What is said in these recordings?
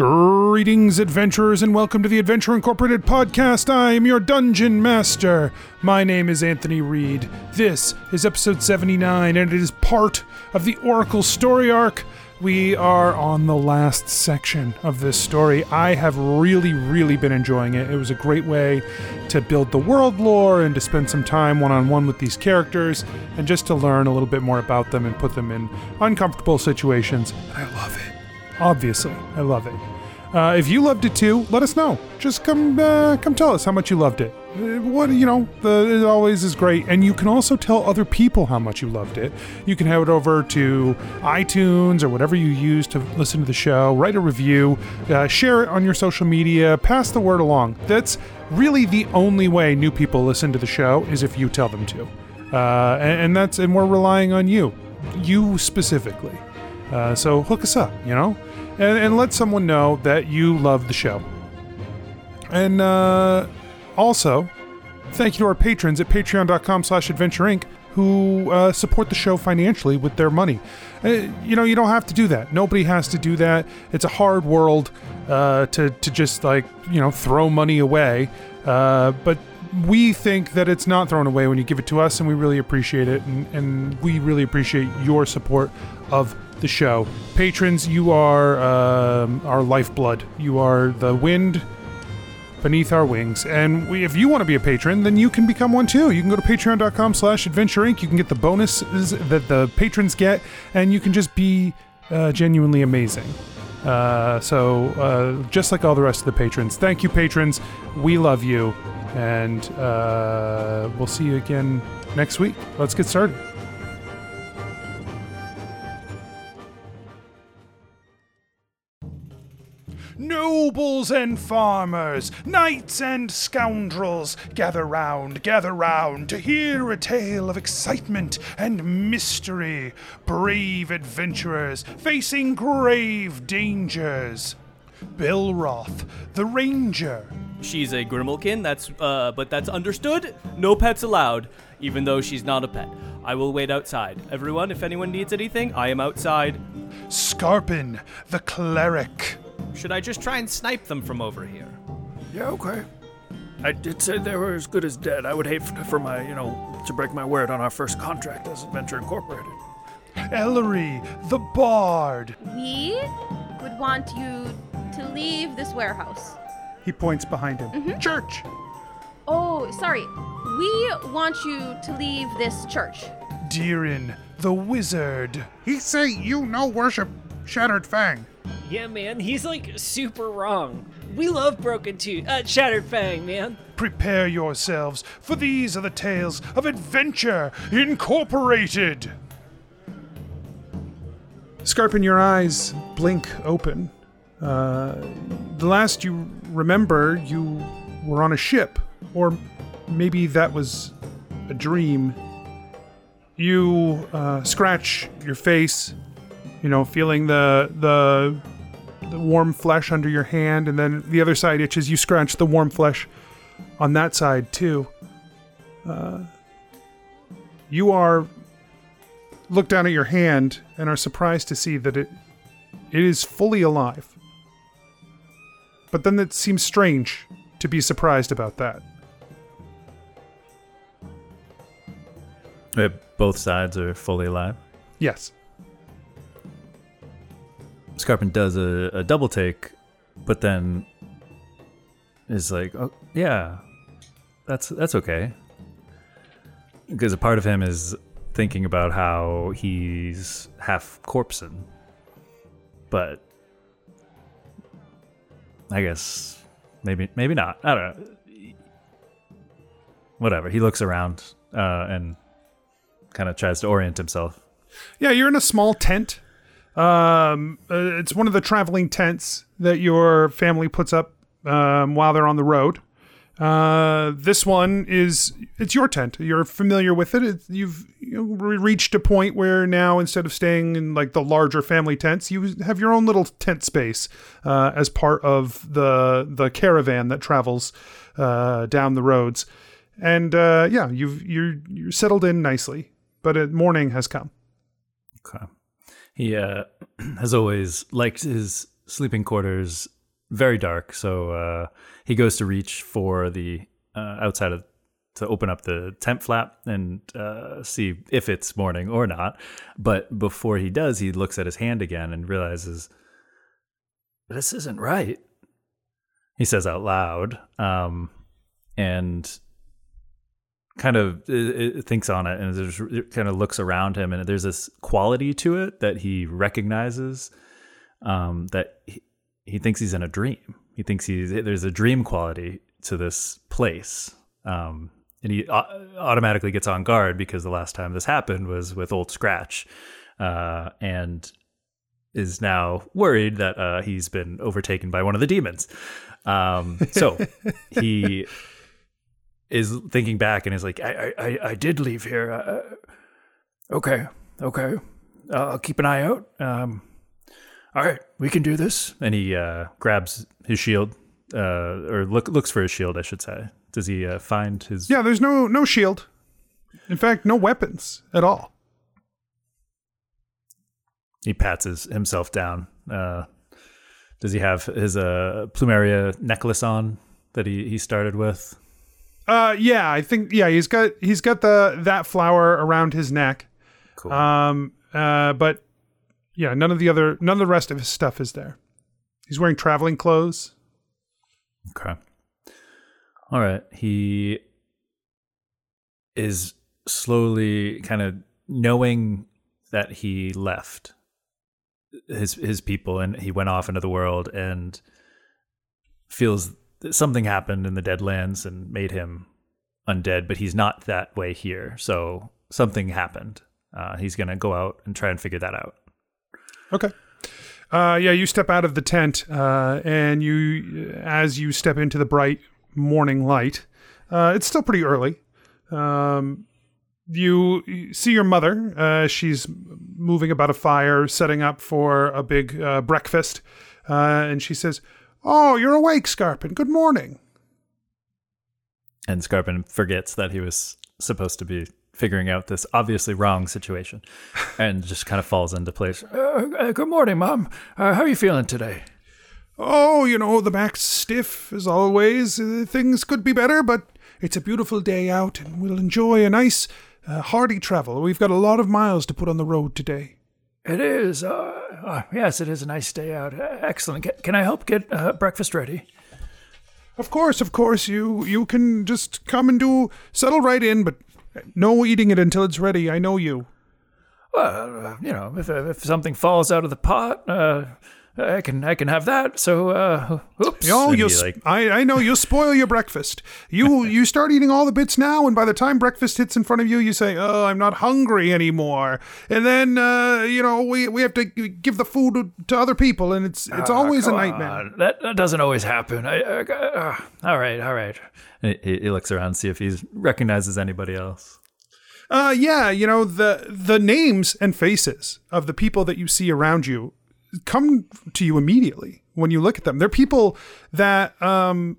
Greetings, adventurers, and welcome to the Adventure Incorporated podcast. I am your dungeon master. My name is Anthony Reed. This is episode 79, and it is part of the Oracle story arc. We are on the last section of this story. I have really, really been enjoying it. It was a great way to build the world lore and to spend some time one on one with these characters and just to learn a little bit more about them and put them in uncomfortable situations. And I love it. Obviously, I love it. Uh, if you loved it too, let us know. Just come, uh, come tell us how much you loved it. Uh, What you know, the, it always is great, and you can also tell other people how much you loved it. You can head over to iTunes or whatever you use to listen to the show. Write a review, uh, share it on your social media, pass the word along. That's really the only way new people listen to the show is if you tell them to, uh, and, and that's and we're relying on you, you specifically. So hook us up, you know, and, and let someone know that you love the show. And uh, also, thank you to our patrons at patreon.com slash adventure inc who uh, support the show financially with their money. Uh, you know, you don't have to do that. Nobody has to do that. It's a hard world uh, to, to just like, you know, throw money away. Uh, but we think that it's not thrown away when you give it to us, and we really appreciate it. And, and we really appreciate your support of the show. Patrons, you are um, our lifeblood. You are the wind beneath our wings. And we, if you want to be a patron, then you can become one too. You can go to patreon.com slash adventure inc. You can get the bonuses that the patrons get, and you can just be uh, genuinely amazing. Uh, so, uh, just like all the rest of the patrons, thank you, patrons. We love you. And uh, we'll see you again next week. Let's get started. Nobles and farmers, knights and scoundrels, gather round, gather round to hear a tale of excitement and mystery. Brave adventurers facing grave dangers. Bilroth, the ranger. She's a Grimalkin, that's uh but that's understood. No pets allowed, even though she's not a pet. I will wait outside. Everyone, if anyone needs anything, I am outside. Scarpin, the cleric. Should I just try and snipe them from over here? Yeah, okay. I did say they were as good as dead. I would hate for, for my, you know, to break my word on our first contract as Adventure Incorporated. Ellery, the bard. We would want you to leave this warehouse. He points behind him. Mm-hmm. Church. Oh, sorry. We want you to leave this church. Deerin, the wizard. He say you no worship Shattered Fang. Yeah, man, he's like super wrong. We love Broken Tooth, uh, Shattered Fang, man. Prepare yourselves, for these are the tales of Adventure Incorporated. Scarpin, your eyes blink open. Uh, the last you remember, you were on a ship, or maybe that was a dream. You uh, scratch your face, you know, feeling the the the warm flesh under your hand, and then the other side itches. You scratch the warm flesh on that side too. Uh, you are look down at your hand and are surprised to see that it it is fully alive. But then it seems strange to be surprised about that. Both sides are fully alive. Yes. Scarpin does a, a double take, but then is like, "Oh yeah, that's that's okay," because a part of him is thinking about how he's half corpsen, but I guess maybe maybe not. I don't know. Whatever. He looks around uh, and kind of tries to orient himself. Yeah, you're in a small tent. Um, uh, it's one of the traveling tents that your family puts up um, while they're on the road. Uh, this one is it's your tent. You're familiar with it. It's, you've you know, reached a point where now instead of staying in like the larger family tents, you have your own little tent space uh, as part of the the caravan that travels uh, down the roads. And uh, yeah, you've you're you're settled in nicely. But morning has come. Okay. He uh, has always liked his sleeping quarters very dark. So uh, he goes to reach for the uh, outside of to open up the tent flap and uh, see if it's morning or not. But before he does, he looks at his hand again and realizes this isn't right. He says out loud, um, and kind of uh, uh, thinks on it and just kind of looks around him, and there's this quality to it that he recognizes um, that he, he thinks he's in a dream. He thinks he's there's a dream quality to this place. Um, and he uh, automatically gets on guard because the last time this happened was with Old Scratch, uh, and is now worried that uh, he's been overtaken by one of the demons. Um, so he is thinking back and is like, I, I, I did leave here. Uh, Okay, okay. Uh, I'll keep an eye out. Um, all right, we can do this. and he uh, grabs his shield, uh, or look, looks for his shield, I should say. Does he uh, find his? Yeah, there's no no shield. In fact, no weapons at all. He pats his, himself down. Uh, does he have his uh, plumeria necklace on that he, he started with? Uh, yeah, I think yeah, he's got he's got the that flower around his neck. Cool. Um, uh, but yeah, none of the other none of the rest of his stuff is there. He's wearing traveling clothes. Okay. All right. He is slowly kind of knowing that he left his his people and he went off into the world and feels something happened in the Deadlands and made him undead, but he's not that way here. So something happened. Uh, he's gonna go out and try and figure that out. Okay. Uh, yeah, you step out of the tent, uh, and you, as you step into the bright morning light, uh, it's still pretty early. Um, you see your mother. Uh, she's moving about a fire, setting up for a big uh, breakfast, and she says, "Oh, you're awake, Scarpin. Good morning." And Scarpin forgets that he was supposed to be figuring out this obviously wrong situation and just kind of falls into place. Uh, uh, good morning, Mom. Uh, how are you feeling today? Oh, you know, the back's stiff as always. Uh, things could be better, but it's a beautiful day out, and we'll enjoy a nice, uh, hearty travel. We've got a lot of miles to put on the road today. It is. Uh, uh, yes, it is a nice day out. Uh, excellent. Ca- Can I help get uh, breakfast ready? Of course, of course, you you can just come and do settle right in, but no eating it until it's ready. I know you. Well, uh, you know, if, if something falls out of the pot, uh, I can I can have that. So, uh, oops. Oh, you he, like- I, I know you'll spoil your breakfast. You you start eating all the bits now, and by the time breakfast hits in front of you, you say, "Oh, I'm not hungry anymore." And then uh, you know we we have to give the food to, to other people, and it's it's always a nightmare. on, That, that doesn't always happen. I, I, uh, all right, all right. He, he looks around to see if he recognizes anybody else. Uh, yeah, you know the the names and faces of the people that you see around you come to you immediately when you look at them. They're people that um,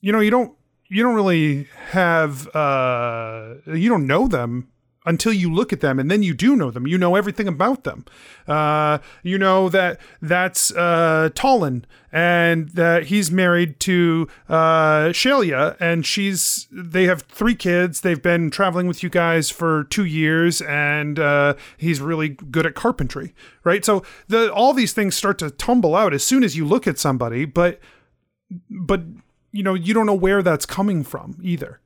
you know you don't you don't really have uh, you don't know them until you look at them and then you do know them. You know everything about them. Uh, you know that that's uh, and that he's married to uh, Shelia and she's they have three kids. They've been traveling with you guys for two years and uh, he's really good at carpentry right? So the all these things start to tumble out as soon as you look at somebody but but you know you don't know where that's coming from either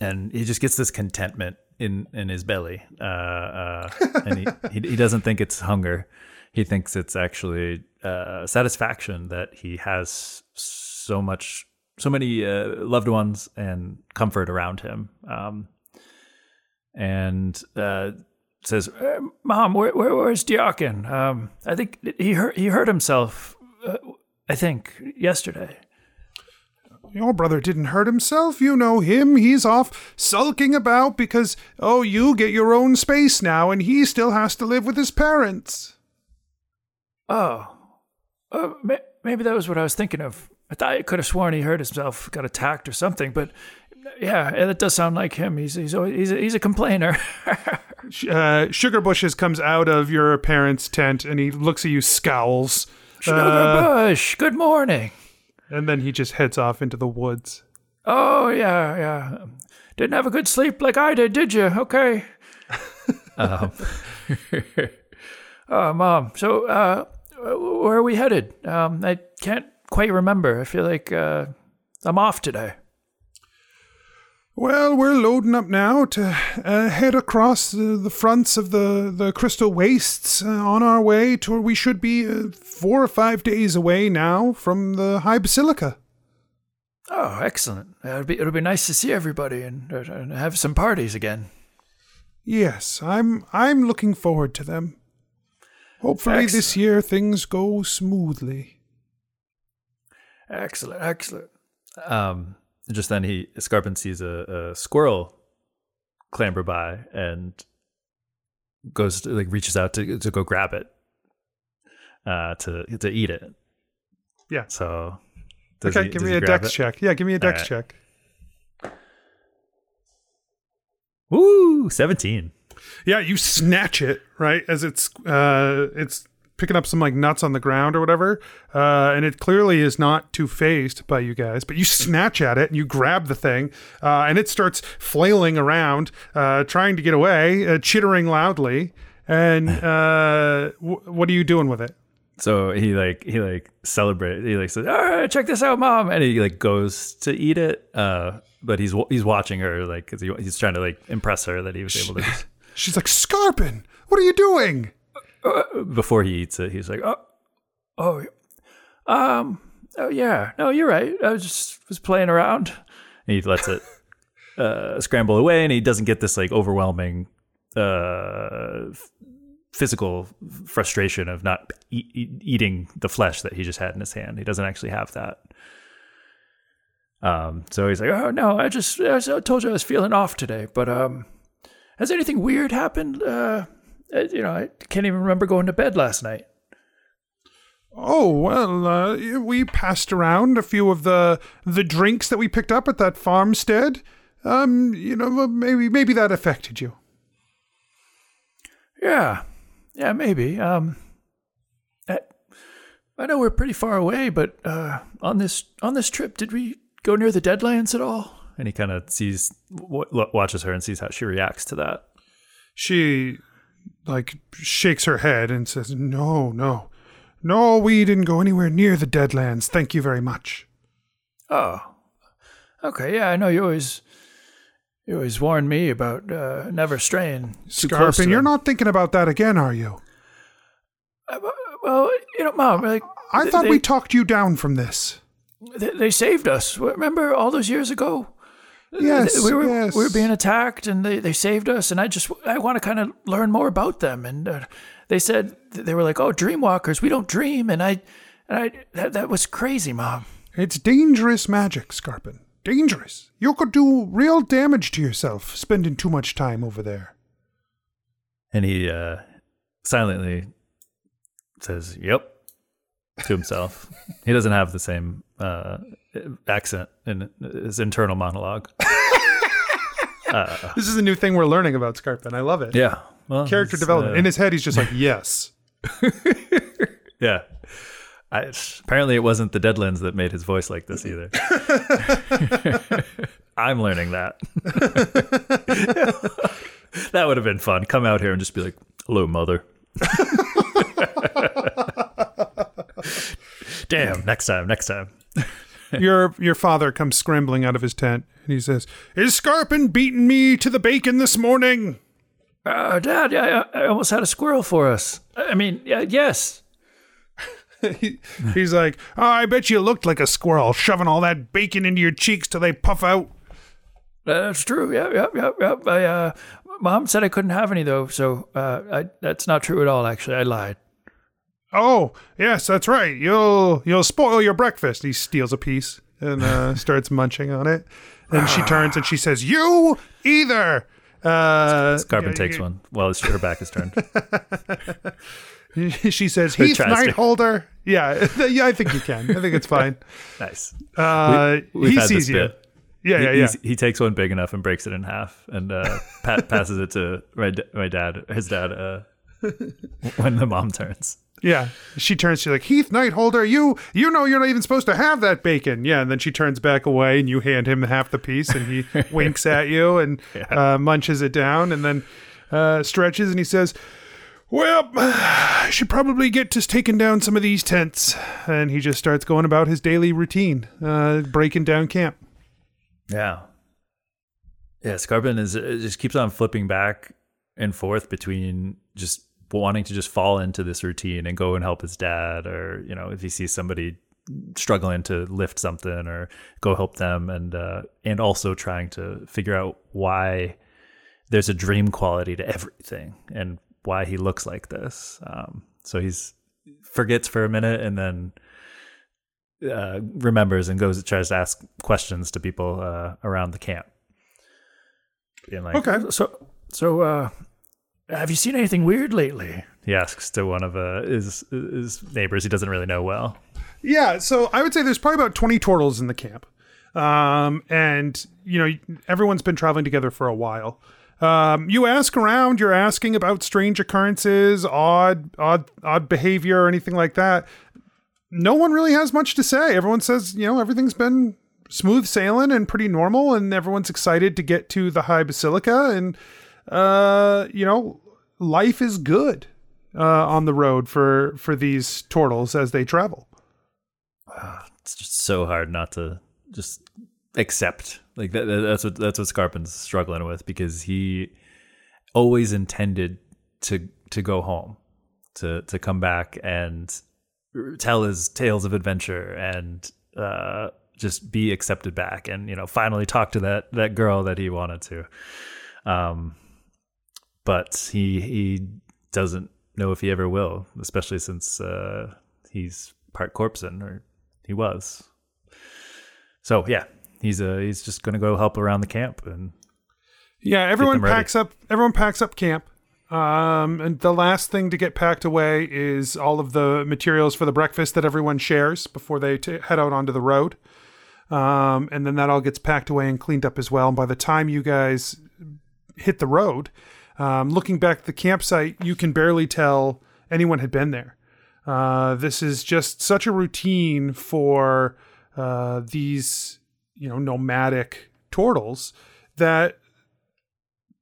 and he just gets this contentment in in his belly uh, uh, and he, he he doesn't think it's hunger he thinks it's actually uh, satisfaction that he has so much so many uh, loved ones and comfort around him um, and uh, says Mom, where, where where's Diakin? Um, I think he hurt he hurt himself. Uh, I think yesterday. Your brother didn't hurt himself. You know him. He's off sulking about because, oh, you get your own space now and he still has to live with his parents. Oh, uh, may, maybe that was what I was thinking of. I thought I could have sworn he hurt himself, got attacked or something. But yeah, that does sound like him. He's he's always, he's a, he's a complainer. Uh, Sugar Bushes comes out of your parents' tent and he looks at you, scowls, Sugar Bush, good morning. And then he just heads off into the woods. Oh, yeah, yeah. Didn't have a good sleep like I did, did you? Okay. Um, Oh, Mom. So, uh, where are we headed? Um, I can't quite remember. I feel like uh, I'm off today. Well, we're loading up now to uh, head across the, the fronts of the, the crystal wastes uh, on our way to where we should be uh, four or five days away now from the High Basilica. Oh, excellent. It'll be, it'll be nice to see everybody and, uh, and have some parties again. Yes, I'm I'm looking forward to them. Hopefully this year things go smoothly. Excellent, excellent. um, just then he Scarpin sees a, a squirrel clamber by and goes to, like reaches out to to go grab it uh to to eat it. Yeah. So does okay, he- give does me a dex it? check. Yeah, give me a dex right. check. Woo, 17. Yeah, you snatch it right as it's uh it's picking up some like nuts on the ground or whatever, uh, and it clearly is not too fazed by you guys. But you snatch at it and you grab the thing, uh, and it starts flailing around, uh, trying to get away, uh, chittering loudly. And uh, w- what are you doing with it? So he like he like celebrate. He like says, "All right, check this out, mom," and he like goes to eat it. Uh, but he's he's watching her like 'cause he, he's trying to like impress her that he was able to. She's like, Scarpin, what are you doing? Before he eats it, he's like, "Oh, Oh, um, oh yeah. No, you're right. I was just was playing around. and he lets it uh, scramble away, and he doesn't get this like overwhelming uh, physical frustration of not e- e- eating the flesh that he just had in his hand. He doesn't actually have that. Um, so he's like, Oh no, I just I told you I was feeling off today. But um, has anything weird happened? Uh, uh, you know, I can't even remember going to bed last night. Oh well, uh, we passed around a few of the the drinks that we picked up at that farmstead. Um, you know, maybe maybe that affected you. Yeah, yeah, maybe. Um, I, I know we're pretty far away, but uh, on this on this trip, did we go near the Deadlands at all? and he kind of sees, w- watches her, and sees how she reacts to that. She like shakes her head and says, "No, no, no, we didn't go anywhere near the Deadlands. Thank you very much." Oh, okay. Yeah, I know you always you always warn me about uh, never straying too close to Scarpin, you're them. not thinking about that again, are you? Well, you know, Mom, like I they- thought they, we talked you down from this. they, they saved us. Remember all those years ago? Yes, we were yes. we were being attacked, and they, they saved us. And I just I want to kind of learn more about them. And uh, they said they were like, "Oh, dreamwalkers, we don't dream." And I and I that, that was crazy, Mom. It's dangerous magic, Scarpin. Dangerous. You could do real damage to yourself spending too much time over there. And he uh, silently says, "Yep," to himself. he doesn't have the same uh, accent in his internal monologue. This is a new thing we're learning about Scarpin. I love it. Yeah, well, Character development. uh, In his head, he's just like, yes. yeah. I, apparently, it wasn't the Deadlands that made his voice like this either. I'm learning that. that would have been fun. Come out here and just be like, "Hello, mother." Damn. Next time. Next time. your your father comes scrambling out of his tent and he says, "Is Scarpin beating me to the bacon this morning?" Uh, Dad, I, I almost had a squirrel for us. I mean, yeah, yes. He- he's like, oh, "I bet you looked like a squirrel, shoving all that bacon into your cheeks till they puff out." That's true. Yeah, yeah, yeah, yeah. I, uh, Mom said I couldn't have any though, so uh, I, that's not true at all. Actually, I lied. Oh, yes, that's right. You'll you'll spoil your breakfast. He steals a piece and uh, starts munching on it. And she turns and she says, "You either." Uh, Carbon yeah, takes you- one while his, her back is turned. She says, "Heath tries to. Nightholder." Yeah, yeah, I think you can. I think it's fine. nice. Uh, We've he sees this you. bit. Yeah, he, yeah, yeah. he's- he takes one big enough and breaks it in half, and uh, pa- passes it to my, d- my dad, his dad, uh, when the mom turns. Yeah. She turns to you like, Heath Nightholder, you you know you're not even supposed to have that bacon. Yeah, and then she turns back away and you hand him half the piece and he winks at you and uh, munches it down and then uh, stretches and he says, Well, I should probably get to taking down some of these tents. And he just starts going about his daily routine, uh, breaking down camp. Yeah. Yeah, Scarpin is just keeps on flipping back and forth between just wanting to just fall into this routine and go and help his dad or, you know, if he sees somebody struggling to lift something or go help them and uh and also trying to figure out why there's a dream quality to everything and why he looks like this. Um so he's forgets for a minute and then uh, remembers and goes tries to ask questions to people uh, around the camp. Being like, Okay. So, so, uh, have you seen anything weird lately? he asks to one of uh, his his neighbors he doesn't really know well. Yeah, so I would say there's probably about 20 turtles in the camp. Um, and, you know, everyone's been traveling together for a while. Um, you ask around, you're asking about strange occurrences, odd, odd, odd behavior, or anything like that. No one really has much to say. Everyone says, you know, everything's been smooth sailing and pretty normal, and everyone's excited to get to the High Basilica, and uh, you know, life is good uh, on the road for for these turtles as they travel. It's just so hard not to just accept. Like that, that- that's what that's what Scarpin's struggling with because he always intended to to go home, to to come back and tell his tales of adventure and uh, just be accepted back and you know finally talk to that that girl that he wanted to. Um, but he he doesn't know if he ever will, especially since uh, he's part Corpsen or he was. So yeah, he's uh he's just gonna go help around the camp and Yeah, everyone ready. packs up. Everyone packs up camp. Um, and the last thing to get packed away is all of the materials for the breakfast that everyone shares before they t- head out onto the road. Um, and then that all gets packed away and cleaned up as well. And by the time you guys hit the road, um, looking back at the campsite, you can barely tell anyone had been there. Uh, this is just such a routine for uh, these, you know, nomadic turtles that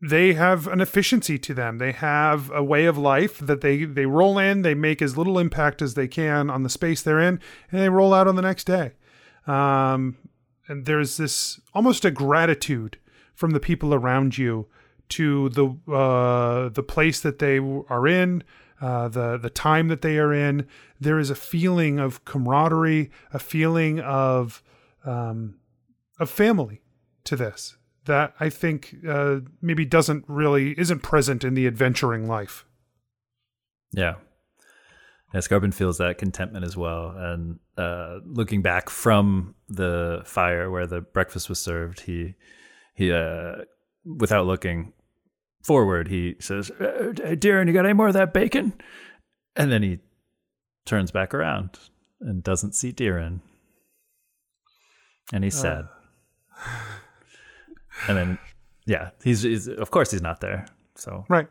they have an efficiency to them. They have a way of life that they they roll in, they make as little impact as they can on the space they're in, and they roll out on the next day. Um, and there's this almost a gratitude from the people around you to the uh, the place that they are in, uh, the the time that they are in. There is a feeling of camaraderie, a feeling of um, of family to this that I think uh, maybe doesn't really isn't present in the adventuring life. yeah. Yeah, Scarpin feels that contentment as well. And uh, looking back from the fire where the breakfast was served, he he uh, without looking forward, he says, Uh, Darren, you got any more of that bacon? and then he turns back around and doesn't see Deerin. And he's sad. and then, yeah, he's, he's of course he's not there. So Right.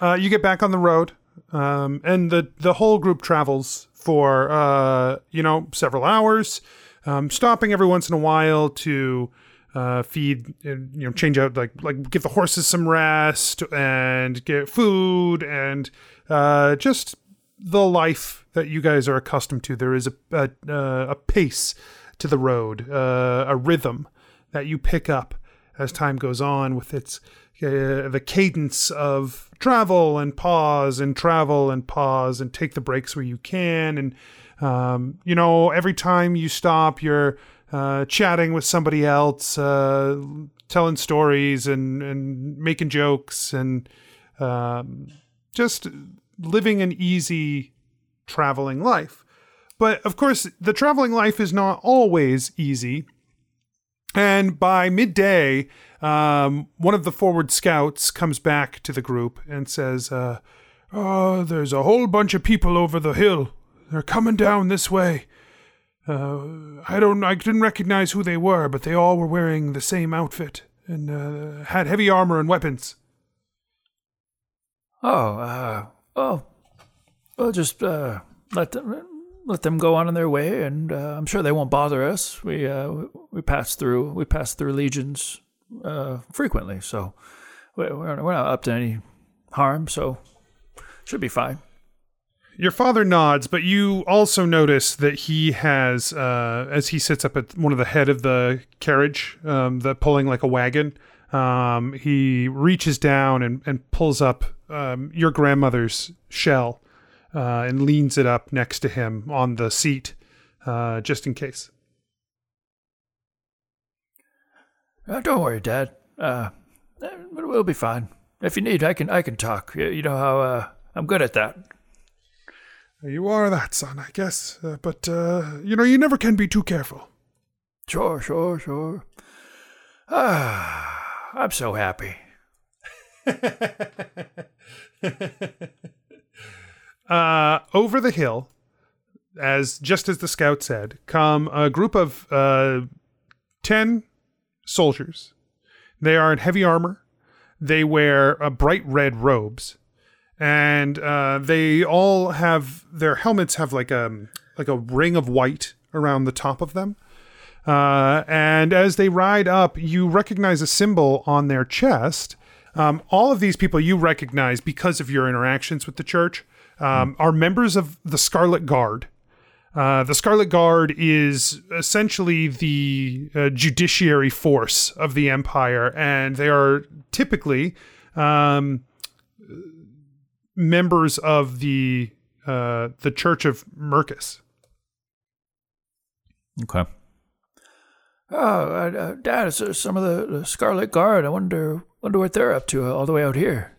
Uh, you get back on the road, um, and the the whole group travels for uh, you know several hours, um, stopping every once in a while to uh, feed, and, you know, change out like like give the horses some rest and get food and uh, just the life that you guys are accustomed to. There is a a, uh, a pace to the road, uh, a rhythm that you pick up as time goes on with its uh, the cadence of travel and pause and travel and pause and take the breaks where you can and um, you know every time you stop you're uh, chatting with somebody else uh, telling stories and and making jokes and um, just living an easy traveling life but of course the traveling life is not always easy and by midday, um, one of the forward scouts comes back to the group and says, uh, "Oh, there's a whole bunch of people over the hill. They're coming down this way. Uh, I don't. I didn't recognize who they were, but they all were wearing the same outfit and uh, had heavy armor and weapons. Oh, uh, oh, well, just uh, let them let them go on in their way, and uh, I'm sure they won't bother us. We uh, we pass through we pass through legions uh, frequently, so we- we're we're not up to any harm, so should be fine. Your father nods, but you also notice that he has, uh, as he sits up at one of the head of the carriage, um, the pulling like a wagon. Um, he reaches down and, and pulls up um, your grandmother's shell uh, and leans it up next to him on the seat, uh, just in case. Uh, don't worry, Dad. Uh, eh, we'll be fine. If you need, I can I can talk. You you know how uh, I'm good at that. You are that son, I guess, uh, but uh, you know you never can be too careful. Sure, sure, sure. Ah, I'm so happy. uh, over the hill, as just as the scout said, come a group of uh, ten soldiers. They are in heavy armor. They wear uh, bright red robes, and uh, they all have their helmets have like a like a ring of white around the top of them. Uh, and as they ride up, you recognize a symbol on their chest. Um, all of these people you recognize because of your interactions with the church um, are members of the Scarlet Guard. Uh, the Scarlet Guard is essentially the uh, judiciary force of the Empire, and they are typically um, members of the uh, the Church of Mercus. Okay. Oh, uh, Dad, it's, uh, some of the, the Scarlet Guard. I wonder wonder what they're up to uh, all the way out here.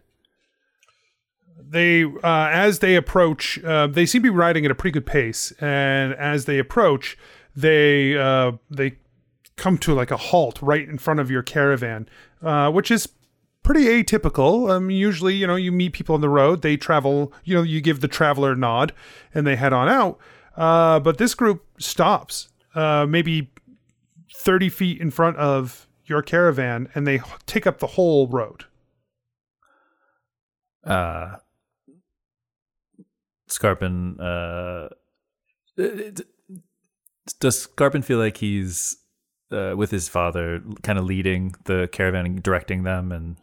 they uh, as they approach uh, they seem to be riding at a pretty good pace and as they approach they uh, they come to like a halt right in front of your caravan uh, which is pretty atypical um, usually you know you meet people on the road they travel you know you give the traveler a nod and they head on out uh, but this group stops uh, maybe 30 feet in front of your caravan and they take up the whole road Uh, Scarpin, uh, does Scarpin feel like he's uh, with his father, kind of leading the caravan and directing them? And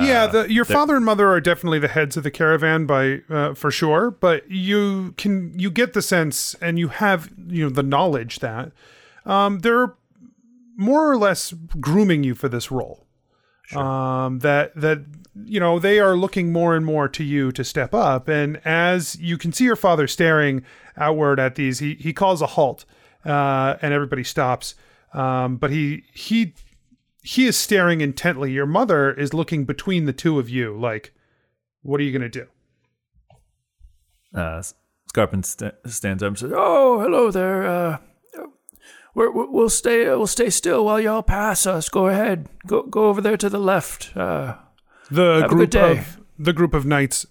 yeah, the, your father and mother are definitely the heads of the caravan by uh, for sure. But you can you get the sense, and you have you know the knowledge that um, they're more or less grooming you for this role. Um, that that you know they are looking more and more to you to step up, and as you can see your father staring outward at these, he he calls a halt, uh, and everybody stops. Um, but he he he is staring intently. Your mother is looking between the two of you, like, what are you gonna do? uh, Scarpin st- stands up and says, Oh, hello there. Uh, we're, we're- we'll stay we'll stay still while y'all pass us. Go ahead. Go go over there to the left. Uh, The group of the group of knights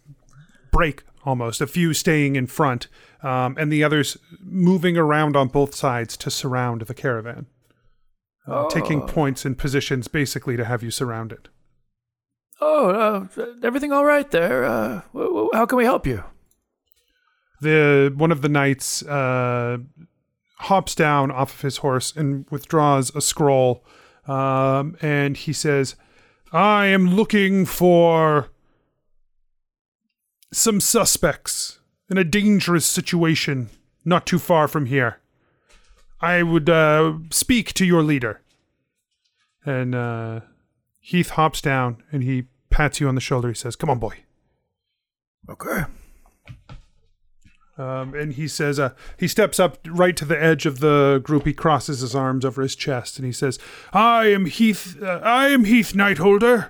break almost. A few staying in front, um, and the others moving around on both sides to surround the caravan, uh, taking points and positions basically to have you surrounded. oh, uh, everything all right there? Uh, w- w- how can we help you? the one of the knights uh, hops down off of his horse and withdraws a scroll, um, and he says, "I am looking for some suspects in a dangerous situation not too far from here. I would uh, speak to your leader." And uh, Heath hops down and he pats you on the shoulder. He says, "Come on, boy." Okay. Um, and he says, uh, he steps up right to the edge of the group. He crosses his arms over his chest and he says, "I am Heath. Uh, I am Heath Nightholder.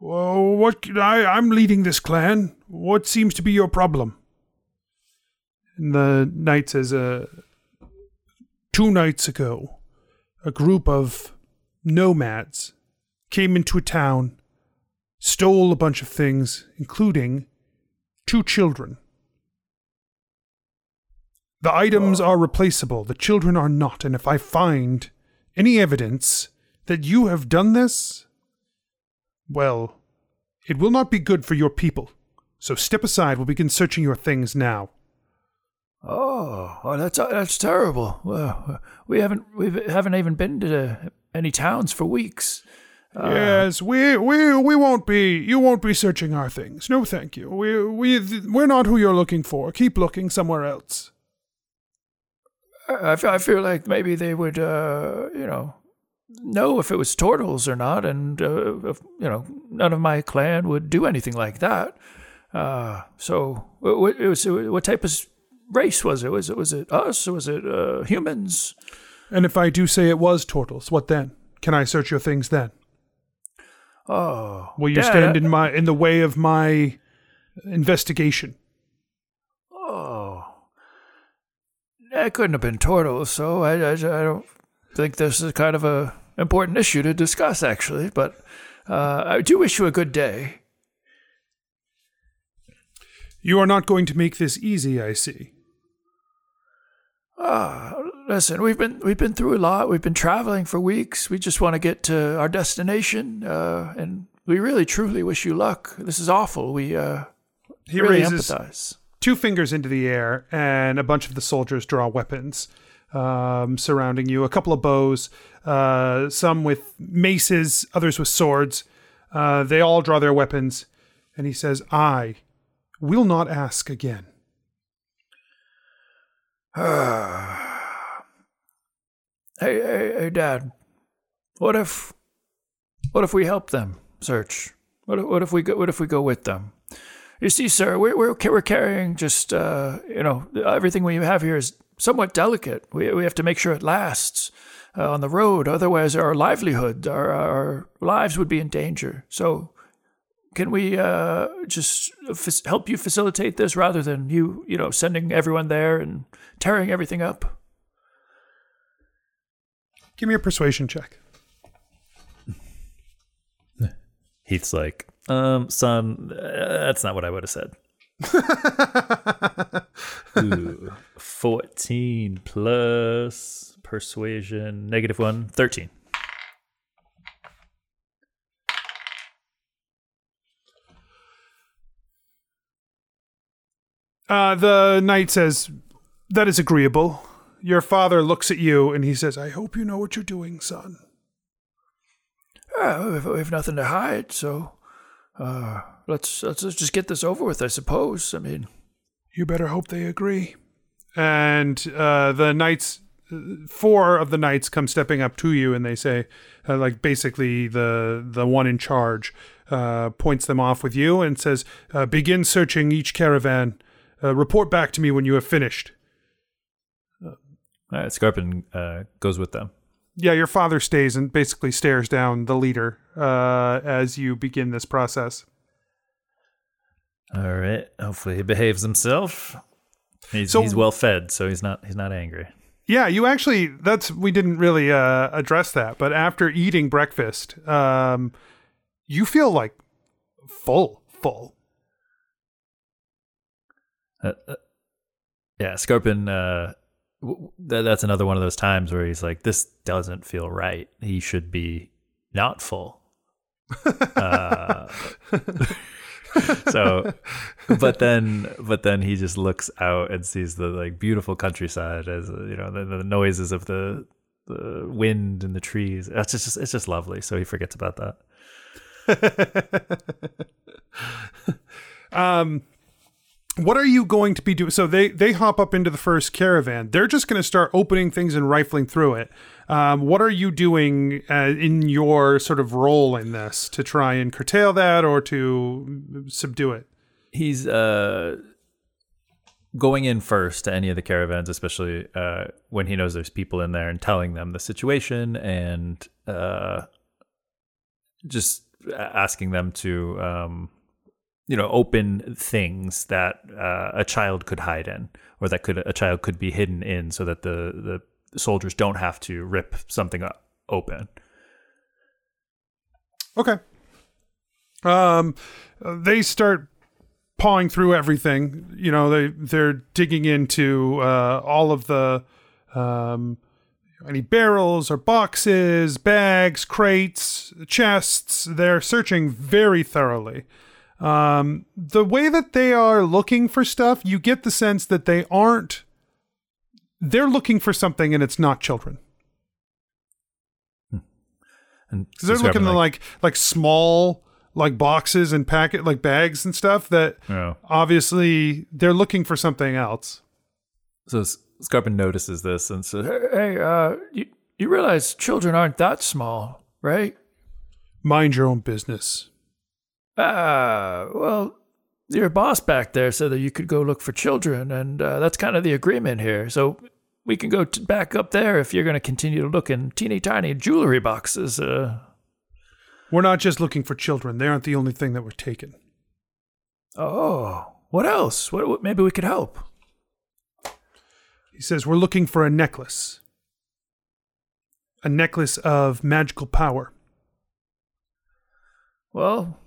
Well, what? I I'm leading this clan. What seems to be your problem?" And the knight says, uh, two nights ago, a group of nomads came into a town, stole a bunch of things, including two children." The items are replaceable, the children are not, and if I find any evidence that you have done this, well, it will not be good for your people. So step aside, we'll begin searching your things now. Oh, oh that's that's terrible. Well, we haven't we haven't even been to any towns for weeks. yes, we we we won't be. You won't be searching our things. No, thank you. We we we're not who you're looking for. Keep looking somewhere else. I, I I feel like maybe they would, uh, you know, know if it was turtles or not, and uh, if, you know, none of my clan would do anything like that. Uh, so, what, it was what type of race was it? Was it was it us? Was it uh, humans? And if I do say it was turtles, what then? Can I search your things then? Oh, Will you Dad, stand in my in the way of my investigation? Oh, that couldn't have been turtles. So I, I, I don't think this is kind of a important issue to discuss, actually. But uh, I do wish you a good day. You are not going to make this easy, I see. Ah, listen, we've been we've been through a lot. We've been traveling for weeks. We just want to get to our destination, uh, and we really truly wish you luck. This is awful. We uh, He really raises empathize. two fingers into the air, and a bunch of the soldiers draw weapons um, surrounding you. A couple of bows, uh, some with maces, others with swords. Uh, they all draw their weapons, and he says, "I will not ask again." Hey, hey, hey, Dad. What if, what if we help them search? What if, what if we go? What if we go with them? You see, sir, we're we're, we're carrying just uh, you know everything we have here is somewhat delicate. We we have to make sure it lasts uh, on the road. Otherwise, our livelihood, our our lives would be in danger. So, can we uh, just f- help you facilitate this rather than you you know sending everyone there and tearing everything up? Give me a persuasion check. Heath's like, um, son, uh, that's not what I would have said. Ooh, 14 plus persuasion, negative one, 13. Uh, the knight says, That is agreeable. Your father looks at you and he says, I hope you know what you're doing, son. Yeah, we have, nothing to hide, so uh, let's, let's let's just get this over with. I suppose. I mean, You better hope they agree. And uh, the knights, four of the knights come stepping up to you and they say, uh, like, basically, the, the one in charge uh, points them off with you and says, uh, Begin searching each caravan. Uh, report back to me when you have finished. All right, Scarpin uh, goes with them. Yeah, your father stays and basically stares down the leader uh, as you begin this process. All right. Hopefully he behaves himself. He's, So- he's well fed, so he's not he's not angry. Yeah, you actually that's we didn't really uh, address that, but after eating breakfast, um, you feel like full, full. Uh, uh, yeah, Scarpin. Uh, w- that's another one of those times where he's like, "This doesn't feel right. He should be not full." uh, so, but then, but then he just looks out and sees the like beautiful countryside as uh, you know the, the noises of the the wind and the trees. It's just it's just lovely. So he forgets about that. um, what are you going to be doing? So they they hop up into the first caravan. They're just going to start opening things and rifling through it. Um, what are you doing uh, in your sort of role in this to try and curtail that or to subdue it? he's uh going in first to any of the caravans especially uh when he knows there's people in there and telling them the situation and uh just asking them to um you know open things that uh, a child could hide in or that could a child could be hidden in so that the the soldiers don't have to rip something open Okay. Um, they start pawing through everything. You know, they they're digging into uh, all of the um, any barrels or boxes, bags, crates, chests. They're searching very thoroughly. Um, the way that they are looking for stuff, you get the sense that they aren't. They're looking for something, and it's not children. And 'Cause they're describing, looking like like small like boxes and packet like bags and stuff that Oh. obviously they're looking for something else. So S- Scarpin notices this and says, Hey, uh, you, you realize children aren't that small, right? Mind your own business. Ah, well, your boss back there said that you could go look for children, and uh, that's kind of the agreement here. So we can go t- back up there if you're going to continue to look in teeny tiny jewelry boxes. Uh, We're not just looking for children. They aren't the only thing that were taken. oh, what else? What, what maybe we could help? He says we're looking for a necklace. A necklace of magical power. Well,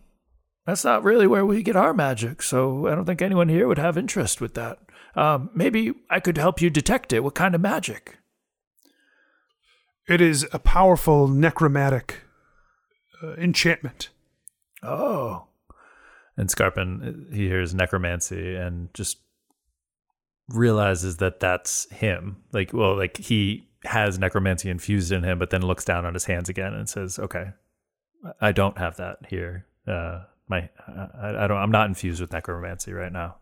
that's not really where we get our magic, so I don't think anyone here would have interest with that. Um, maybe I could help you detect it. What kind of magic? It is a powerful necromantic uh, enchantment. Oh, and Scarpin he hears necromancy and just realizes that that's him. Like, well, like he has necromancy infused in him, but then looks down on his hands again and says, "Okay, I don't have that here. Uh, my, I, I don't. I'm not infused with necromancy right now."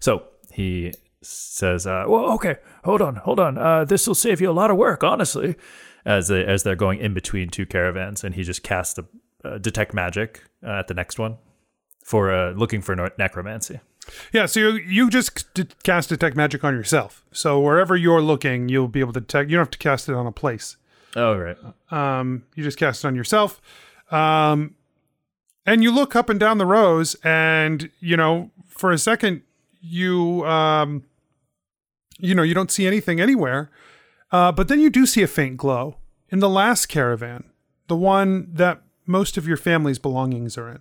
So he says, uh, well, okay. Hold on, hold on. Uh, this will save you a lot of work, honestly. as they, as they're going in between two caravans, and he just casts a uh, detect magic uh, at the next one for uh, looking for necromancy. Yeah, so you, you just d- cast detect magic on yourself. So wherever you're looking, you'll be able to detect. You don't have to cast it on a place. Oh right. Um, you just cast it on yourself. Um, and you look up and down the rows, and you know, for a second, you um, you know, you don't see anything anywhere. Uh, but then you do see a faint glow in the last caravan, the one that most of your family's belongings are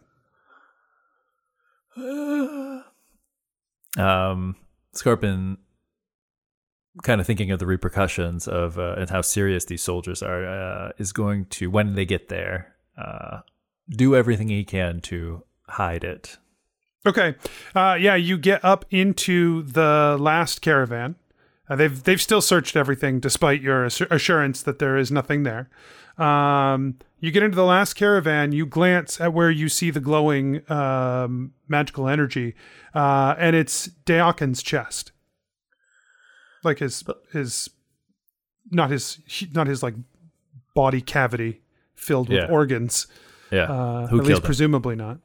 in. um, Scarpin, kind of thinking of the repercussions of uh, and how serious these soldiers are, uh, is going to when they get there, uh, do everything he can to hide it. Okay. Uh, yeah, you get up into the last caravan. Uh, they've they've still searched everything despite your assur- assurance that there is nothing there. Um, you get into the last caravan. You glance at where you see the glowing um, magical energy, uh, and it's Deakin's chest, like his his not his not his like body cavity filled with Yeah. organs. Yeah. Uh, Who at least him? presumably not.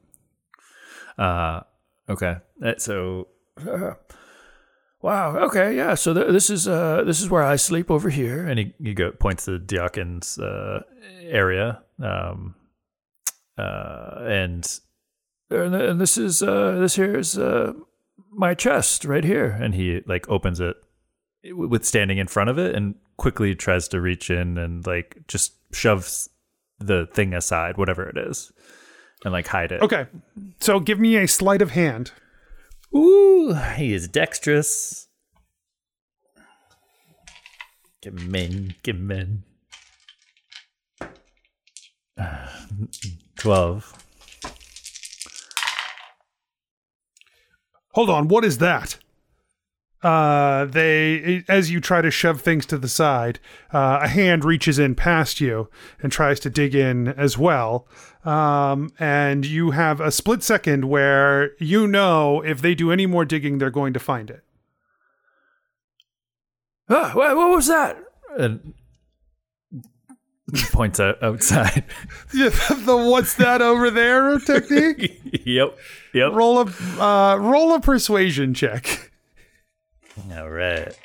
Uh, okay. Uh, So Wow. Okay. Yeah. So th- this is uh this is where I sleep over here. and he, he go, points to Diakin's uh, area. Um, uh, and And, and this is uh this here is uh my chest right here. and he like opens it with standing in front of it and quickly tries to reach in and like just shoves the thing aside whatever it is and like hide it. Okay, so give me a sleight of hand. ooh he is dexterous. Give him in give him in. Uh, 12 Hold on, what is that? Uh, they, as you try to shove things to the side, uh, a hand reaches in past you and tries to dig in as well. Um, and you have a split second where you know if they do any more digging, they're going to find it. Ah, what, what was that? and points out outside the what's that over there technique? yep yep roll a uh, roll a persuasion check. All right.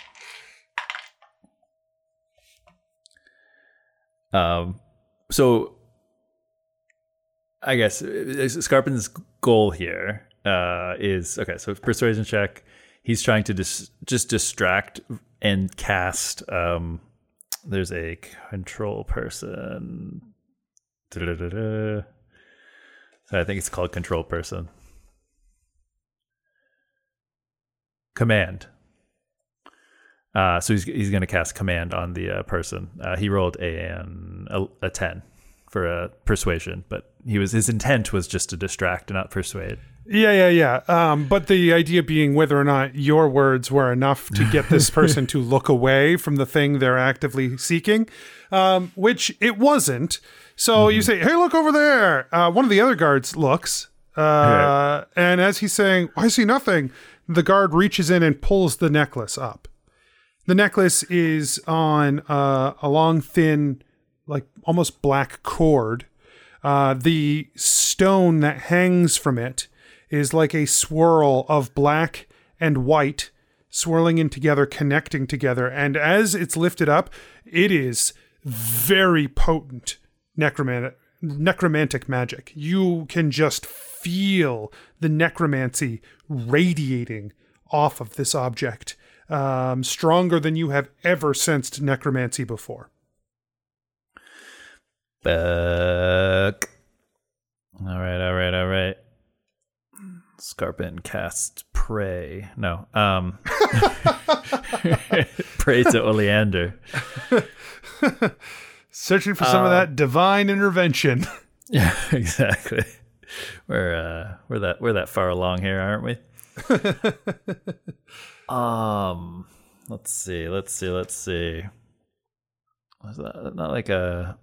Um, so I guess uh, Scarpin's goal here uh, is okay. So persuasion check. He's trying to dis- just distract and cast. Um, there's a control person. Da-da-da-da. So I think it's called control person. command. Uh, so he's he's going to cast command on the uh, person. Uh, he rolled a, an, a a ten for a persuasion, but he was his intent was just to distract and not persuade. Yeah, yeah, yeah. Um, but the idea being whether or not your words were enough to get this person to look away from the thing they're actively seeking, um, which it wasn't. So you say, "Hey, look over there." Uh, one of the other guards looks, uh, and as he's saying, "I see nothing," the guard reaches in and pulls the necklace up. The necklace is on uh, a long, thin, like almost black cord. Uh, the stone that hangs from it is like a swirl of black and white swirling in together, connecting together. And as it's lifted up, it is very potent necromantic, necromantic magic. You can just feel the necromancy radiating off of this object, um, stronger than you have ever sensed necromancy before. Buck. All right, all right, all right. Scarpin cast prey. No, um, pray to Oleander. Searching for some of that divine intervention. Yeah, exactly. We're uh, we're that we're that far along here, aren't we? Um, let's see, let's see, let's see. Was that not like a?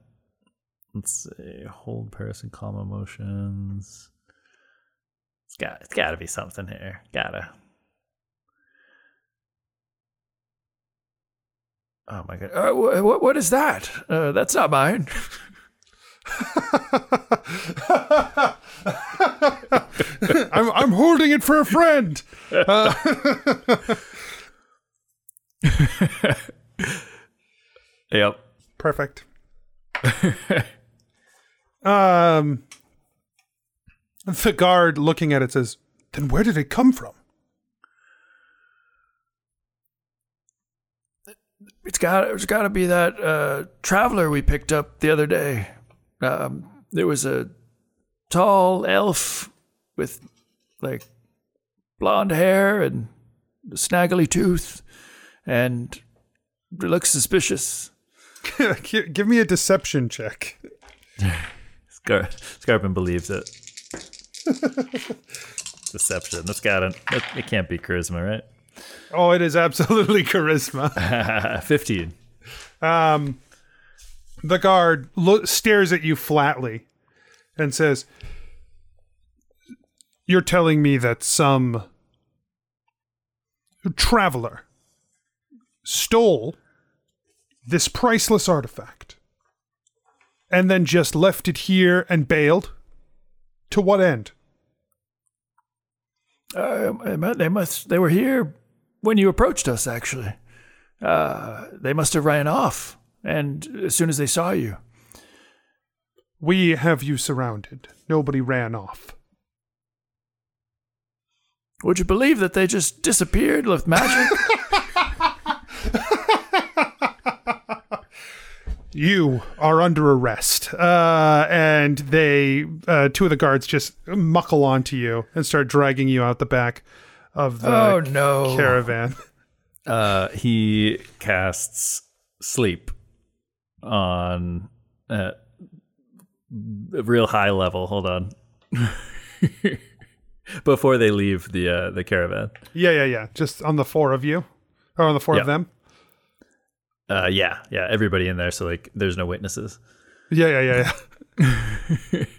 Let's see. Hold person, calm emotions. It's got it's got to be something here. Gotta. Oh my god! Uh, wh- what, what is that? Uh, that's not mine. I'm, I'm holding it for a friend. Yep. Perfect. um, the guard looking at it says, "Then where did it come from?" It's got it's got to be that uh, traveler we picked up the other day. Um, there was a tall elf with like blonde hair and a snaggly tooth, and looks suspicious. Give me a deception check. Scar- Scarpin believes it. Deception. That's got it. It can't be charisma, right? Oh, it is absolutely charisma. Fifteen. Um, the guard lo- stares at you flatly and says, You're telling me that some traveler stole this priceless artifact and then just left it here and bailed? To what end? Uh, they must they were here when you approached us. Actually, uh, they must have ran off, and as soon as they saw you, We have you surrounded. Nobody ran off. Would you believe that they just disappeared with magic? you are under arrest. Uh, and they, uh, two of the guards just muckle onto you and start dragging you out the back of the oh no! caravan. Uh, he casts sleep on uh, a real high level. Hold on. Before they leave the uh, the caravan. Yeah, yeah, yeah. Just on the four of you, or on the four Yeah. of them. Uh, yeah, yeah. Everybody in there, so like, there's no witnesses. Yeah, yeah, yeah, yeah.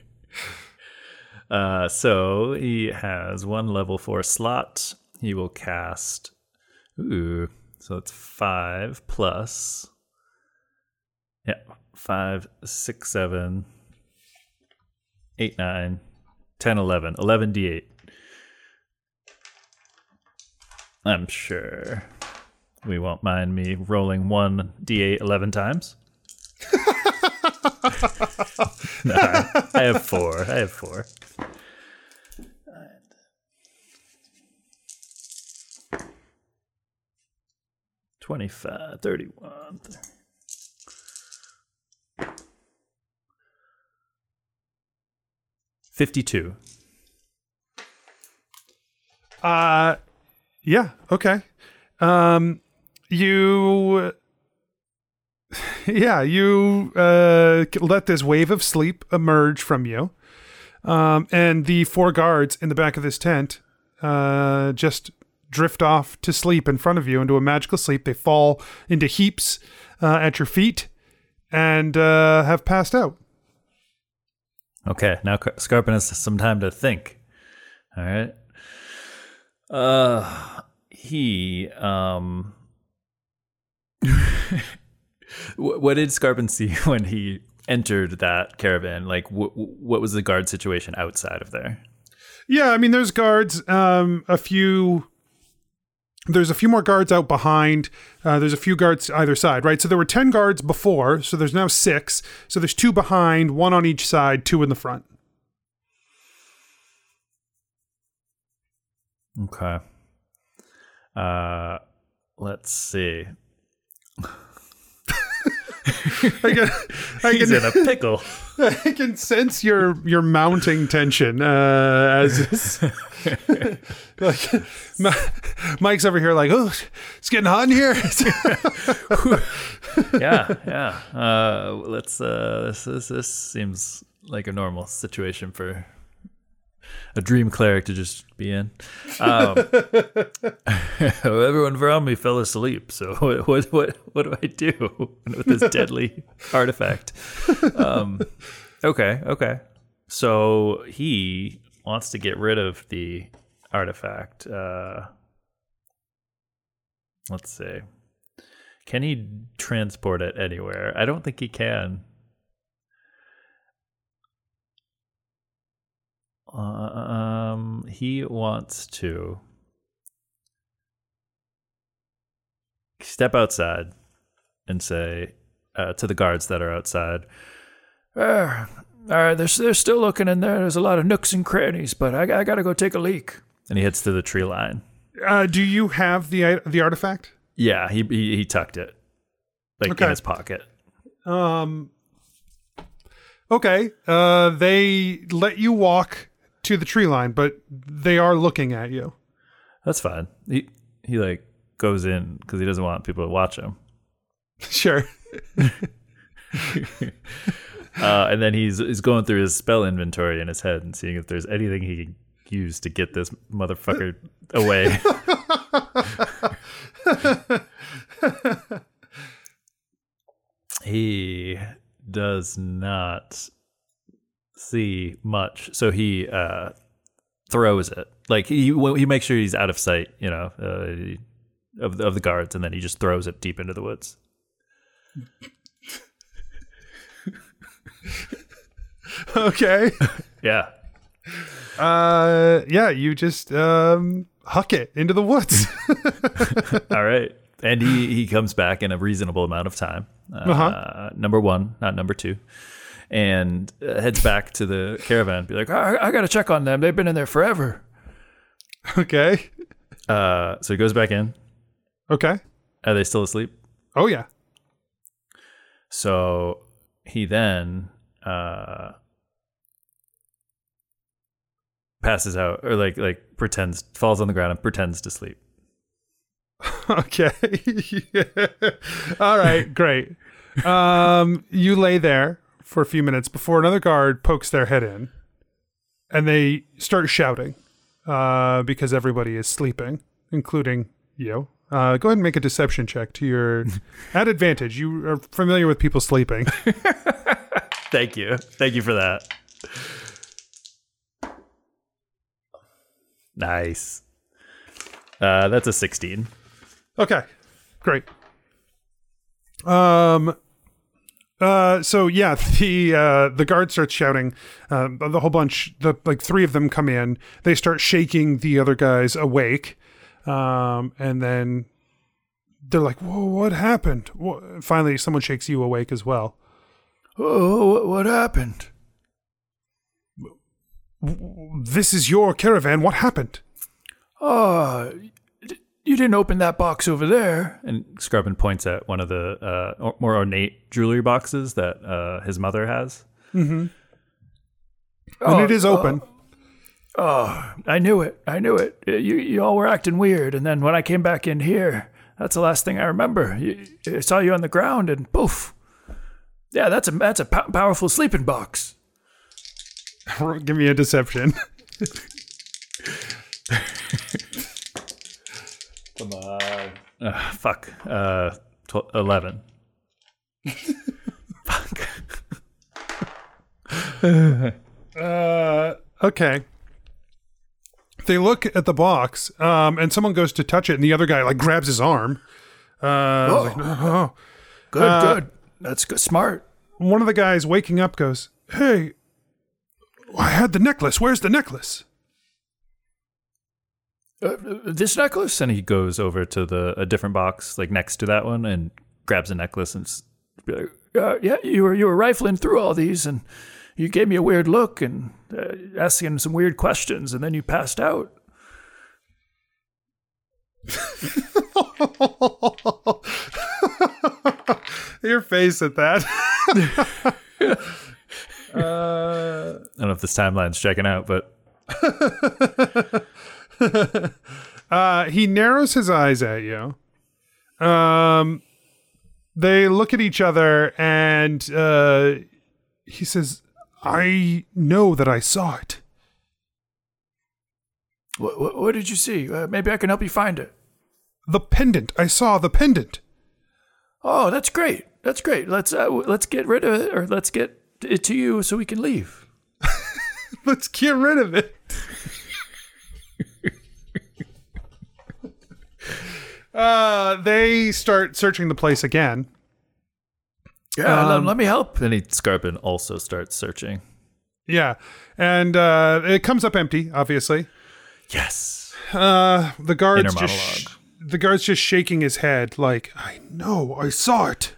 Uh, so he has one level four slot. He will cast. Ooh, so it's five plus. Yeah, five, six, seven, eight, nine, ten, eleven, eleven d8. I'm sure we won't mind me rolling one d8 11 times. I, have four. I have four. 25, 31. 30. Fifty-two. Uh, Yeah. Okay. Um, you. Yeah, you uh, let this wave of sleep emerge from you, um, and the four guards in the back of this tent uh, just drift off to sleep in front of you into a magical sleep. They fall into heaps uh, at your feet and uh, have passed out. Okay, now Car- Scarpin has some time to think. All right. Uh, he um. What did Scarpin see when he entered that caravan? Like, wh- wh- what was the guard situation outside of there? Yeah, I mean, there's guards. Um, a few. There's a few more guards out behind. Uh, there's a few guards either side, right? So there were ten guards before, so there's now six. So there's two behind, one on each side, two in the front. Okay. Uh, let's see. I can, I He's can, in a pickle. I can sense your your mounting tension uh, as this, like Mike's over here, like, oh, it's getting hot in here. yeah, yeah. Uh, let's. Uh, this, this this seems like a normal situation for a dream cleric to just be in. Um, everyone around me fell asleep. So what what what, what do I do with this deadly artifact? Um, okay, okay. So he wants to get rid of the artifact. Uh, let's see. Can he transport it anywhere? I don't think he can. Um, he wants to step outside and say uh, to the guards that are outside, Uh, all right, they're, they're still looking in there. There's a lot of nooks and crannies, but I, I got to go take a leak. and he heads to the tree line. uh, do you have the the artifact? Yeah, he he, he tucked it like Okay. in his pocket. Um. Okay. Uh, they let you walk to the tree line, but they are looking at you. That's fine. He he like goes in because he doesn't want people to watch him. Sure. Uh, and then he's he's going through his spell inventory in his head and seeing if there's anything he can use to get this motherfucker away. he does not see much, so he uh, throws it. Like he he makes sure he's out of sight, you know, uh, of of the guards, and then he just throws it deep into the woods. Okay. Yeah. Uh, yeah. You just um huck it into the woods. All right. And he, he comes back in a reasonable amount of time. Uh, Uh-huh. Number one, not number two. And uh, heads back to the caravan. Be like, I, I got to check on them. They've been in there forever. okay. uh, so he goes back in. Okay. Are they still asleep? Oh yeah. So he then uh, passes out, or like like pretends, falls on the ground and pretends to sleep. Okay. All right. Great. Um, you lay there for a few minutes before another guard pokes their head in, and they start shouting uh, because everybody is sleeping, including you. Uh, go ahead and make a deception check to your at advantage. You are familiar with people sleeping. Thank you, thank you for that. Nice. Uh, that's a sixteen. Okay, great. Um, uh, so yeah, the uh, the guard starts shouting. Uh, the whole bunch, the like three of them come in. They start shaking the other guys awake, um, and then they're like, "Whoa, what happened?" Wha- Finally, someone shakes you awake as well. Oh, what, what happened? This is your caravan. What happened? Oh, d- you didn't open that box over there. And Scarpin points at one of the uh, more ornate jewelry boxes that uh, his mother has. And Oh, it is open. Oh, I knew it. I knew it. You, you all were acting weird. And then when I came back in here, that's the last thing I remember. You, I saw you on the ground and poof. Yeah, that's a, that's a pow- powerful sleeping box. Give me a deception. Come on. Uh, fuck. Uh, tw- 11. fuck. Uh, okay. They look at the box, um, and someone goes to touch it, and the other guy like grabs his arm. Uh, like, "Oh." Good, Uh, good. That's good. Smart. One of the guys waking up goes, "Hey, I had the necklace. Where's the necklace?" Uh, this necklace? And he goes over to the a different box, like next to that one, and grabs a necklace and s- Uh, yeah, you were you were rifling through all these, and you gave me a weird look and uh, asking some weird questions, and then you passed out. Your face at that. I don't know if this timeline's checking out, but Uh, he narrows his eyes at you. Um, they look at each other, and uh, he says, "I know that I saw it." What, what, what did you see? Uh, maybe I can help you find it. The pendant. I saw the pendant. Oh, that's great. That's great. Let's uh, let's get rid of it, or let's get it to you so we can leave. Let's get rid of it. Uh, they start searching the place again. Yeah, let, let me help. then he Scarpin also starts searching. Yeah, and uh, it comes up empty. Obviously, Yes. uh, the guards just sh- the guards just shaking his head like, "I know, I saw it."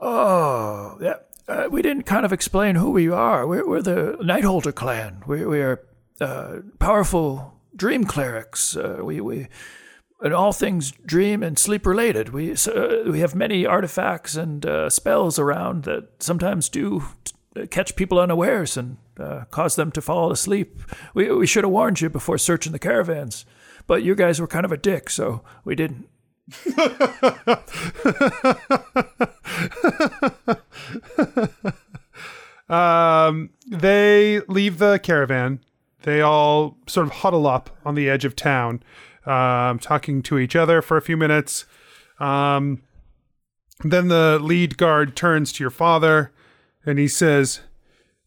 Oh, yeah. Uh, we didn't kind of explain who we are. We're, we're the Nightholder clan. We, we are uh, powerful dream clerics. Uh, we, we, and all things dream and sleep related. We, uh, we have many artifacts and uh, spells around that sometimes do t- catch people unawares and uh, cause them to fall asleep. We, we should have warned you before searching the caravans, but you guys were kind of a dick, so we didn't. Um, they leave the caravan. They all sort of huddle up on the edge of town, um, talking to each other for a few minutes. Um, then the lead guard turns to your father and he says,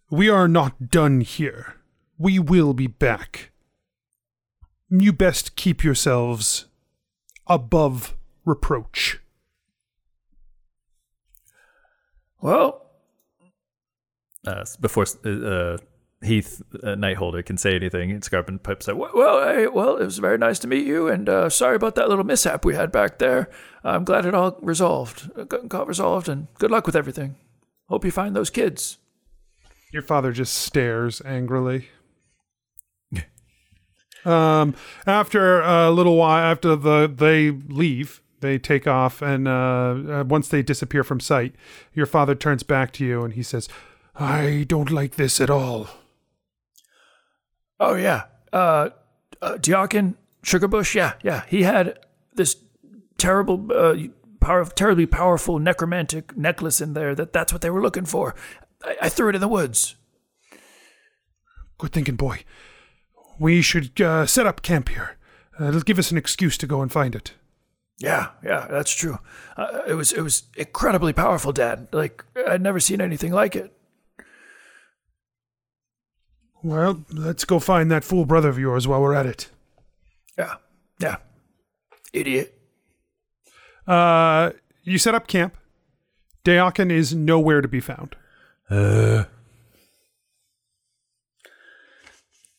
We are not done here. We will be back. You best keep yourselves above reproach. Well, Uh, before uh, Heath uh, Nightholder can say anything, Scarpin pipes. Well, well, I, well, it was very nice to meet you, and uh, sorry about that little mishap we had back there. I'm glad it all resolved, uh, got, got resolved, and good luck with everything. Hope you find those kids. Your father just stares angrily. um, after a little while, after the they leave, they take off, and uh, uh, once they disappear from sight, your father turns back to you and he says, "I don't like this at all." Oh yeah, uh, uh Diakin Sugarbush, yeah, yeah, he had this terrible, uh, power, terribly powerful necromantic necklace in there. That that's what they were looking for. I, I threw it in the woods. Good thinking, boy. We should uh, set up camp here. Uh, it'll give us an excuse to go and find it. Yeah, yeah, that's true. Uh, it was it was incredibly powerful, Dad. Like I'd never seen anything like it. Well, let's go find that fool brother of yours while we're at it. Yeah, yeah, idiot. Uh, you set up camp. Dayakin is nowhere to be found. Uh,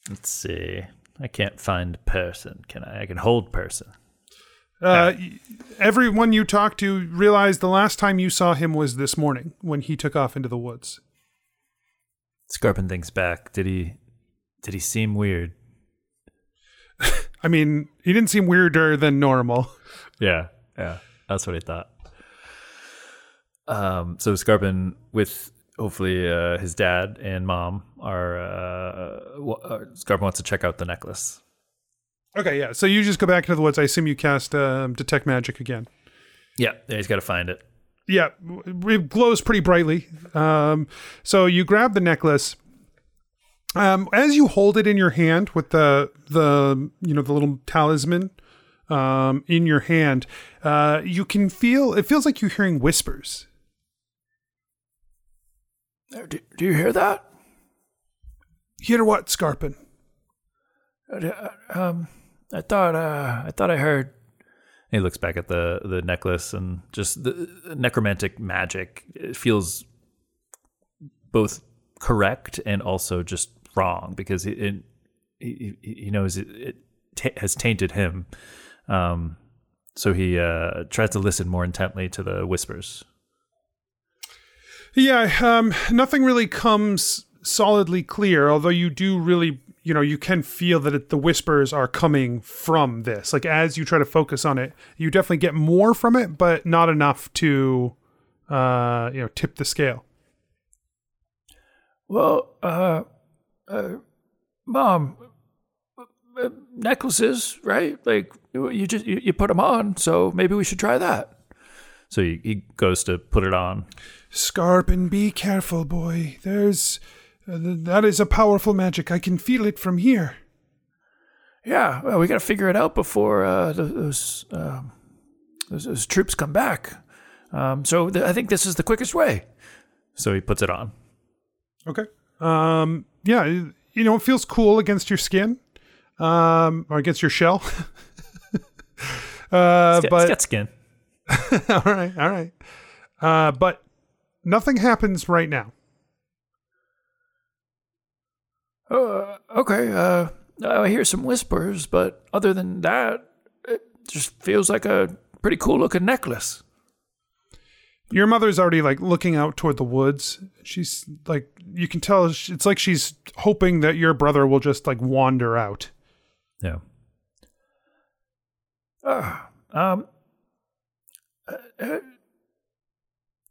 let's see. I can't find person. Can I? I can hold person. Uh, y- everyone you talk to realized the last time you saw him was this morning when he took off into the woods. Scarpin thinks back. Did he? Did he seem weird? I mean, he didn't seem weirder than normal. Yeah, yeah. That's what I thought. Um, so Scarpin, with hopefully uh, his dad and mom are. Uh, w- uh, Scarpin wants to check out the necklace. Okay, yeah. So you just go back into the woods. I assume you cast um, detect magic again. Yeah, yeah he's got to find it. Yeah, it glows pretty brightly. Um, so you grab the necklace. Um, as you hold it in your hand with the the you know the little talisman um, in your hand, uh, you can feel it feels like you're hearing whispers. Uh, Do, do you hear that? Hear what, Scarpin? Uh, Um, I thought uh, I thought I heard. He looks back at the the necklace and just the necromantic magic. It feels both correct and also just wrong because it, it he, he knows it, it ta has tainted him. Um, so he uh, tries to listen more intently to the whispers. Yeah, um, nothing really comes solidly clear. Although you do really, you know, you can feel that it, the whispers are coming from this. Like as you try to focus on it, you definitely get more from it, but not enough to, uh, you know, tip the scale. Well, uh, uh, mom, uh, necklaces, right? Like you just you, you put them on, so maybe we should try that. So he, he goes to put it on. Scarpin be careful, boy. There's th- that is a powerful magic. I can feel it from here. Yeah, well, we got to figure it out before uh, those, um, those those troops come back. Um, so th- I think this is the quickest way. So he puts it on. Okay. Um, yeah, you know, it feels cool against your skin, um, or against your shell. uh, It's got, but it's got skin. all right, all right. Uh, but nothing happens right now. Uh, okay. Uh, I hear some whispers, but other than that, it just feels like a pretty cool looking necklace. Your mother's already like looking out toward the woods. She's like, you can tell it's like she's hoping that your brother will just like wander out. Yeah. Uh, um,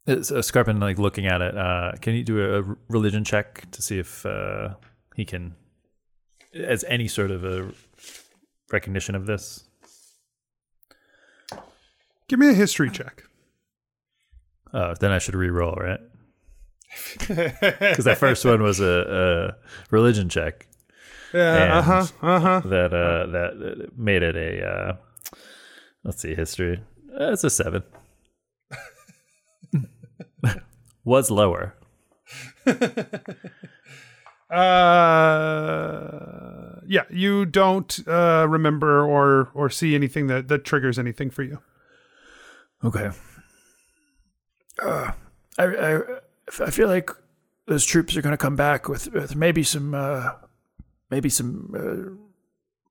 Is uh, Scarpin like looking at it? Uh, can you do a religion check to see if uh, he can, as any sort of a recognition of this? Give me a history check. Oh, then I should re-roll, right? Because that first one was a, a religion check Yeah, uh huh, uh huh. that uh, that made it a. Uh, let's see, history. Uh, it's a seven. was lower. Uh, yeah, you don't uh, remember or or see anything that that triggers anything for you. okay. Uh, I, I, I feel like those troops are going to come back with, with maybe some, uh, maybe some uh,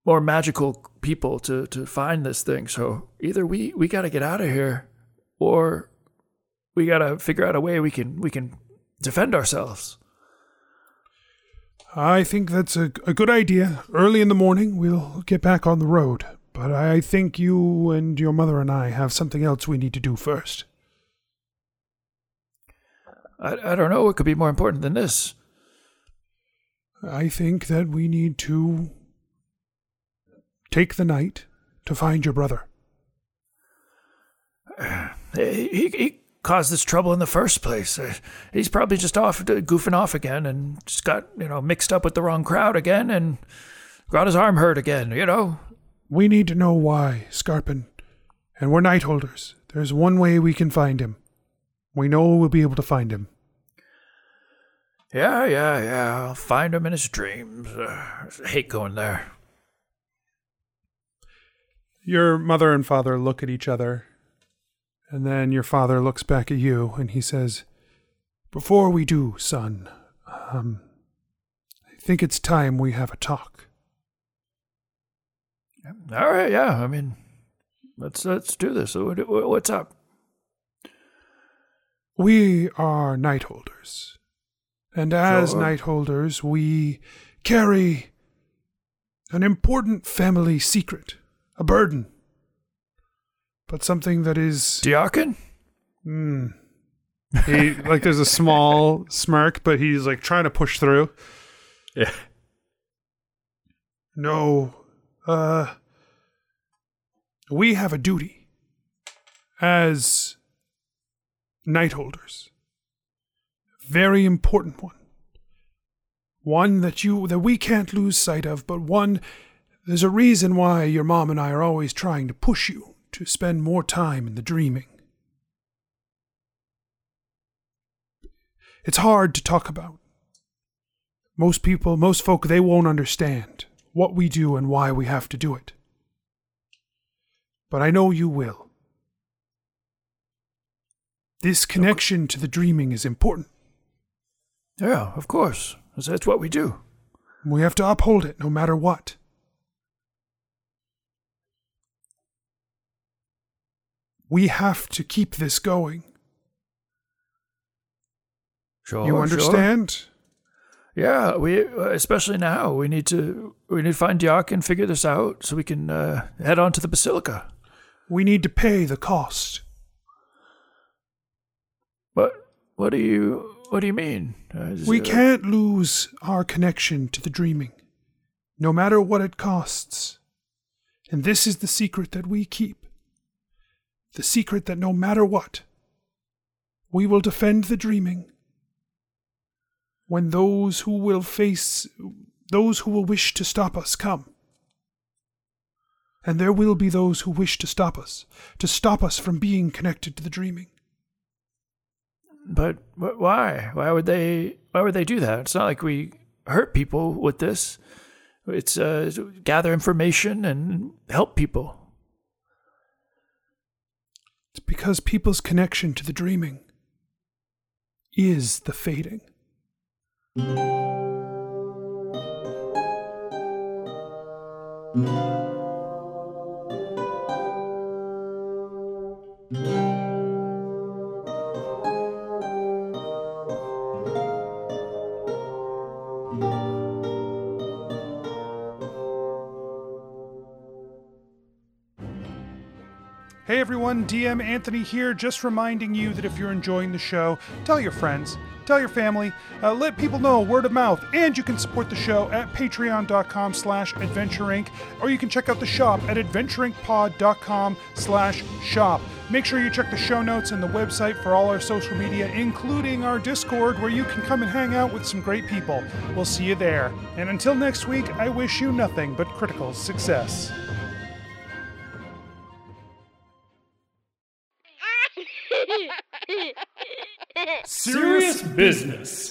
more magical people to, to find this thing. So either we, we got to get out of here, or we got to figure out a way we can we can defend ourselves. I think that's a, a good idea. Early in the morning, we'll get back on the road. But I think you and your mother and I have something else we need to do first. I, I don't know. It could be more important than this. I think that we need to take the night to find your brother. He, he, he caused this trouble in the first place. Uh, He's probably just off goofing off again and just got you know mixed up with the wrong crowd again and got his arm hurt again. You know. We need to know why, Scarpin. And we're night holders. There's one way we can find him. We know we'll be able to find him. Yeah, yeah, yeah. I'll find him in his dreams. Uh, I hate going there. Your mother and father look at each other, and then your father looks back at you and he says, Before we do, son, um, I think it's time we have a talk. All right, yeah. I mean, let's let's do this. What- what- What's up? We are night holders. And as Sure. night holders, we carry an important family secret, a burden, but something that is Diakin? mm, He like there's a small smirk, but he's like trying to push through. Yeah. No. Uh we have a duty as night holders. Very important one. One that you that we can't lose sight of, but one there's a reason why your mom and I are always trying to push you to spend more time in the dreaming. It's hard to talk about. Most people, most folk, they won't understand what we do and why we have to do it. But I know you will. This connection to the dreaming is important. Yeah, of course. That's what we do. We have to uphold it no matter what. We have to keep this going. Sure. you sure. understand? Yeah, we especially now we need to we need to find Diakin figure this out so we can uh, head on to the basilica. We need to pay the cost. What what do you what do you mean? Uh, is We it- can't lose our connection to the dreaming, no matter what it costs. And this is the secret that we keep. The secret that no matter what, we will defend the dreaming. When those who will face, those who will wish to stop us come. And there will be those who wish to stop us, to stop us from being connected to the dreaming. But why? Why would they? Why would they do that? It's not like we hurt people with this. It's uh, gather information and help people. It's because people's connection to the dreaming is the fading. Hey DM Anthony here, just reminding you that if you're enjoying the show, tell your friends, tell your family, uh, let people know word of mouth, and you can support the show at patreon.com slash adventureinc, or you can check out the shop at adventureincpod.com slash shop. Make sure you check the show notes and the website for all our social media, including our Discord, where you can come and hang out with some great people. We'll see you there. And until next week, I wish you nothing but critical success. Business.